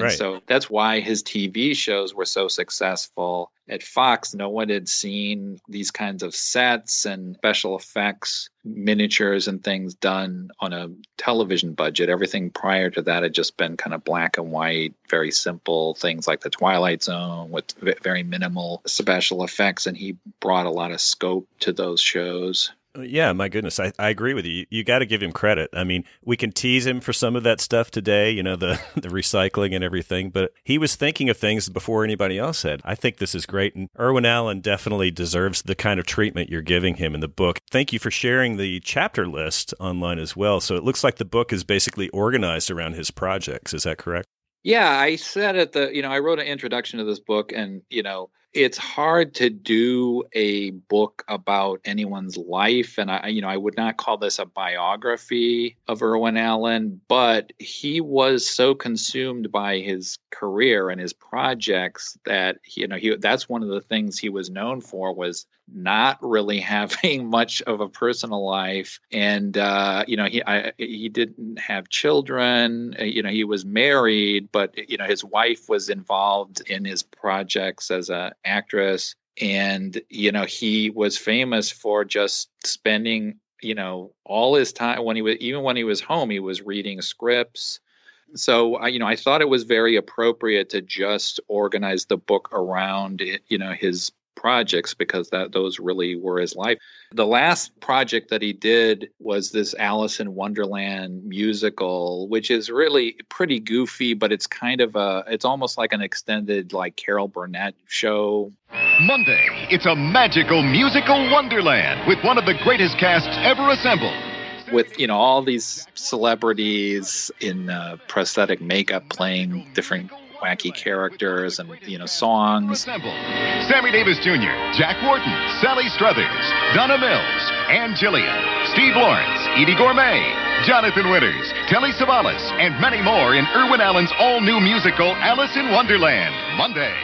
And Right. so that's why his TV shows were so successful. At Fox, no one had seen these kinds of sets and special effects, miniatures, and things done on a television budget. Everything prior to that had just been kind of black and white, very simple things like The Twilight Zone with very minimal special effects. And he brought a lot of scope to those shows. Uh, yeah, my goodness, I, I agree with you. You, you got to give him credit. I mean, we can tease him for some of that stuff today, you know, the the recycling and everything, but he was thinking of things before anybody else had. I think this is great, and Irwin Allen definitely deserves the kind of treatment you're giving him in the book. Thank you for sharing the chapter list online as well. So it looks like the book is basically organized around his projects. Is that correct? Yeah, I said at the, you know, I wrote an introduction to this book, and, you know, it's hard to do a book about anyone's life. And I, you know, I would not call this a biography of Irwin Allen, but he was so consumed by his career and his projects that, you know, he, that's one of the things he was known for was not really having much of a personal life. And uh, you know he I, he didn't have children. Uh, you know he was married but you know his wife was involved in his projects as a actress. And you know he was famous for just spending you know all his time when he was even when he was home he was reading scripts. So I, you know i thought it was very appropriate to just organize the book around you know his projects because that those really were his life. The last project that he did was this Alice in Wonderland musical, which is really pretty goofy, but it's kind of a it's almost like an extended like Carol Burnett show. Monday, it's a magical musical wonderland with one of the greatest casts ever assembled. with you know all these celebrities in uh, prosthetic makeup playing different wacky characters and you know songs. Sammy Davis Jr., Jack Warden, Sally Struthers, Donna Mills, Ann Jillian, Steve Lawrence, Eydie Gormé, Jonathan Winters, Telly Savalas, and many more in Irwin Allen's all-new musical Alice in Wonderland, Monday.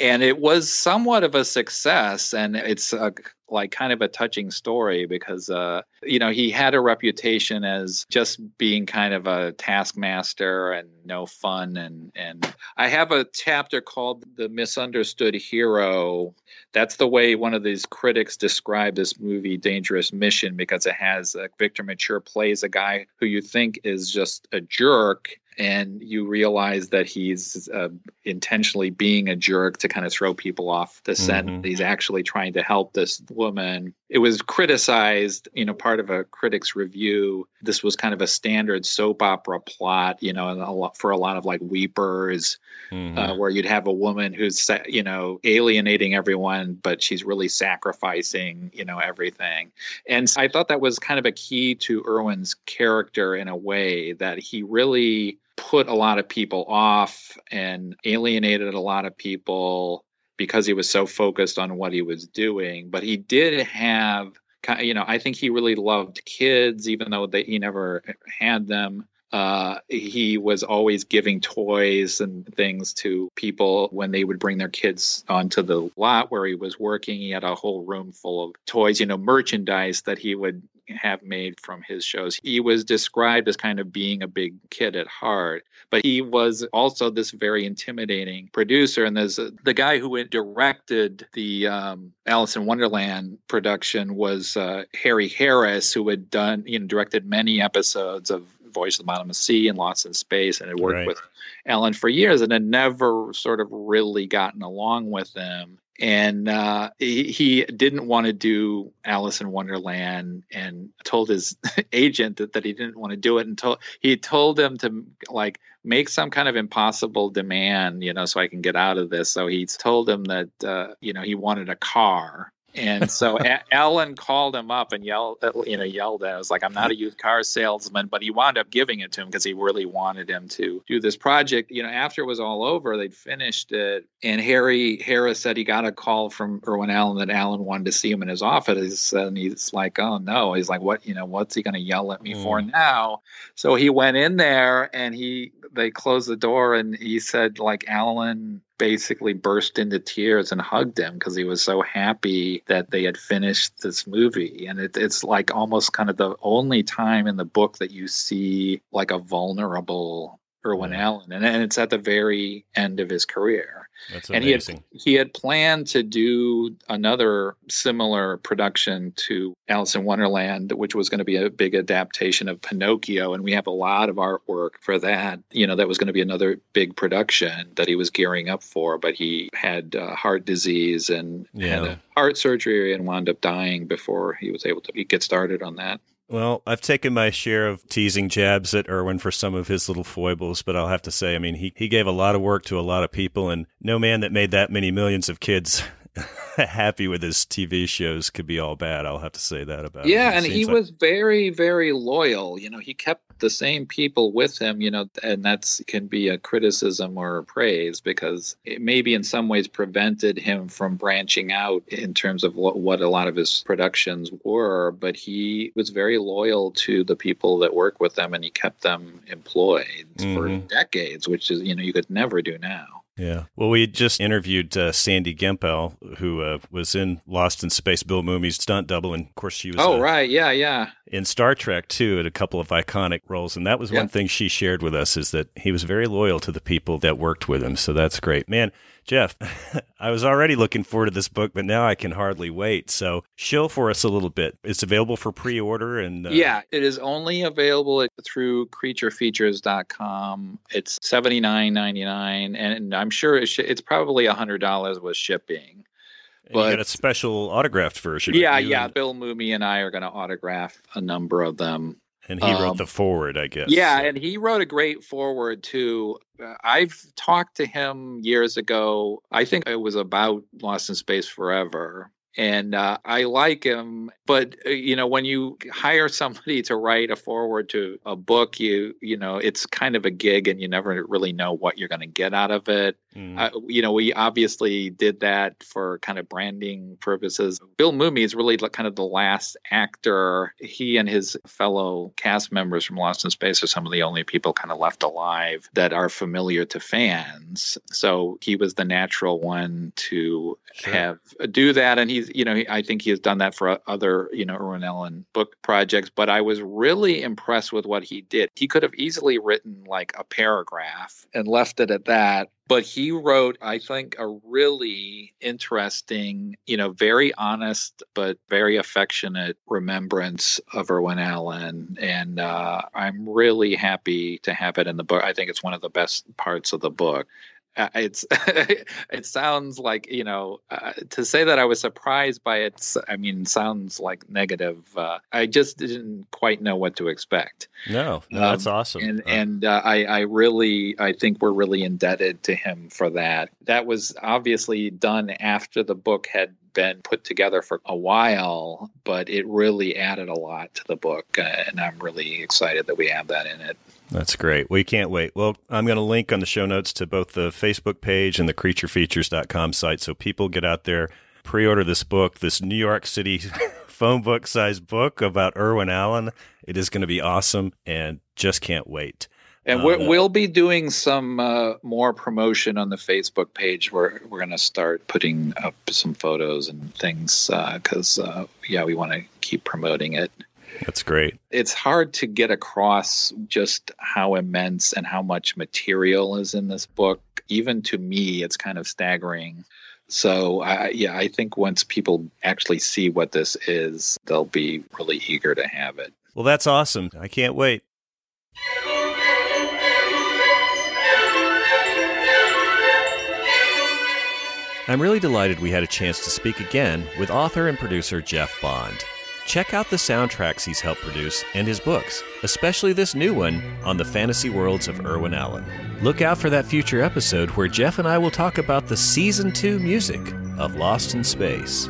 and it was somewhat of a success and it's a, like kind of a touching story because uh you know he had a reputation as just being kind of a taskmaster and no fun and and i have a chapter called the misunderstood hero. That's the way one of these critics described this movie dangerous mission because it has uh, victor mature plays a guy who you think is just a jerk and you realize that he's uh, intentionally being a jerk to kind of throw people off the scent. Mhm. He's actually trying to help this woman. It was criticized, you know, part of a critic's review. This was kind of a standard soap opera plot, you know, a lot, for a lot of like weepers, Mm-hmm. uh, where you'd have a woman who's, you know, alienating everyone, but she's really sacrificing, you know, everything. And I thought that was kind of a key to Irwin's character in a way that he really put a lot of people off and alienated a lot of people because he was so focused on what he was doing. But he did have, you know, I think he really loved kids, even though they, he never had them. Uh, he was always giving toys and things to people when they would bring their kids onto the lot where he was working. He had a whole room full of toys, you know, merchandise that he would have made from his shows. He was described as kind of being a big kid at heart, but he was also this very intimidating producer. And there's a, the guy who had directed the um, Alice in Wonderland production was uh, Harry Harris, who had done, you know, directed many episodes of Voyage to the Bottom of the Sea and Lost in Space, and had worked Right. with Allen for years, and had never sort of really gotten along with him. And uh, he, he didn't want to do Alice in Wonderland, and told his agent that, that he didn't want to do it. And told he told him to like make some kind of impossible demand, you know, so I can get out of this. So he told him that uh, you know he wanted a car. And so A- Allen called him up and yelled, uh, you know, yelled at. him. It was like, "I'm not a used car salesman," but he wound up giving it to him because he really wanted him to do this project. You know, after it was all over, they'd finished it, and Harry Harris said he got a call from Irwin Allen that Allen wanted to see him in his office, and he's like, "Oh no!" He's like, "What? You know, what's he going to yell at me for now?" So he went in there, and he they closed the door, and he said, like, Allen basically burst into tears and hugged him because he was so happy that they had finished this movie. And it, it's like almost kind of the only time in the book that you see like a vulnerable Irwin Allen, and, and it's at the very end of his career. That's and he had, he had planned to do another similar production to Alice in Wonderland, which was going to be a big adaptation of Pinocchio. And we have a lot of artwork for that. You know, that was going to be another big production that he was gearing up for, but he had uh, heart disease and had Yeah. a heart surgery and wound up dying before he was able to get started on that. Well, I've taken my share of teasing jabs at Irwin for some of his little foibles, but I'll have to say, I mean, he, he gave a lot of work to a lot of people, and no man that made that many millions of kids happy with his TV shows could be all bad. I'll have to say that about him. Yeah, and he like- was very, very loyal. You know, he kept the same people with him. You know, and that's can be a criticism or a praise because it maybe in some ways prevented him from branching out in terms of what, what a lot of his productions were. But he was very loyal to the people that work with them, and he kept them employed for Mhm. decades, which is you know you could never do now. Yeah. Well, we just interviewed uh, Sandy Gimpel, who uh, was in Lost in Space, Bill Mumy's stunt double, and of course she was. Oh uh, right, yeah, yeah. in Star Trek too, at a couple of iconic roles, and that was Yeah. one thing she shared with us is that he was very loyal to the people that worked with him. So that's great, man. Jeff, I was already looking forward to this book, but now I can hardly wait. So shill for us a little bit. It's available for pre-order, and uh, yeah, it is only available at, through creaturefeatures.com. It's seventy nine ninety nine, and I'm sure it's, it's probably hundred dollars with shipping. But, you got a special autographed version. Yeah, yeah. and- Bill Mumy and I are going to autograph a number of them. And he wrote Um, the foreword, I guess. Yeah, and he wrote a great foreword too. Uh, I've talked to him years ago. I think it was about Lost in Space Forever. and uh, I like him. But uh, you know, when you hire somebody to write a foreword to a book, you you know it's kind of a gig, and you never really know what you're going to get out of it. Mm. Uh, you know, we obviously did that for kind of branding purposes. Bill Mumy is really kind of the last actor. He and his fellow cast members from Lost in Space are some of the only people kind of left alive that are familiar to fans. So he was the natural one to sure. have do that, and he's you know I think he has done that for other you know Irwin Allen book projects. But I was really impressed with what he did. He could have easily written like a paragraph and left it at that but he wrote i think a really interesting you know very honest but very affectionate remembrance of irwin allen. And uh, i'm really happy to have it in the book. I think it's one of the best parts of the book it's it sounds like you know uh, to say that I was surprised by it. I mean, sounds like negative. Uh, I just didn't quite know what to expect. No, no um, that's awesome. And uh, and uh, I I really I think we're really indebted to him for that. That was obviously done after the book had been put together for a while, but it really added a lot to the book, uh, and I'm really excited that we have that in it. That's great. We can't wait. Well, I'm going to link on the show notes to both the Facebook page and the creaturefeatures.com site so people get out there, pre order this book, this New York City phone book size book about Irwin Allen. It is going to be awesome and just can't wait. And we will be doing some uh, more promotion on the Facebook page. We're we're going to start putting up some photos and things because uh, uh, yeah, we want to keep promoting it. That's great. It's hard to get across just how immense and how much material is in this book. Even to me, it's kind of staggering. So, uh, yeah, I think once people actually see what this is, they'll be really eager to have it. Well, that's awesome. I can't wait. I'm really delighted we had a chance to speak again with author and producer Jeff Bond. Check out the soundtracks he's helped produce and his books, especially this new one on the fantasy worlds of Irwin Allen. Look out for that future episode where Jeff and I will talk about the season 2 music of Lost in Space.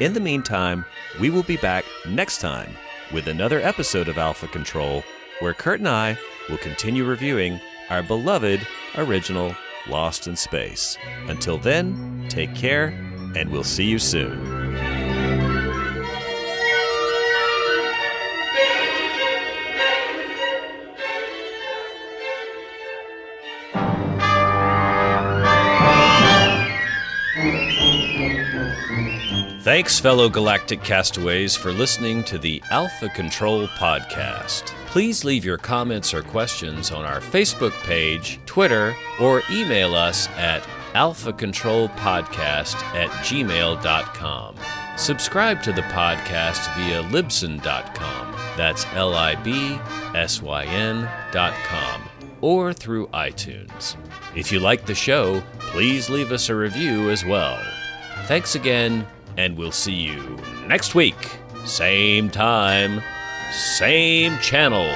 In the meantime, we will be back next time with another episode of Alpha Control where Kurt and I will continue reviewing our beloved original Lost in Space. Until then, take care and we'll see you soon. Thanks, fellow galactic castaways, for listening to the Alpha Control Podcast. Please leave your comments or questions on our Facebook page, Twitter, or email us at alphacontrolpodcast at gmail.com. Subscribe to the podcast via libsyn.com. That's L I B S Y N.com. Or through iTunes. If you like the show, please leave us a review as well. Thanks again and we'll see you next week. Same time, same channel.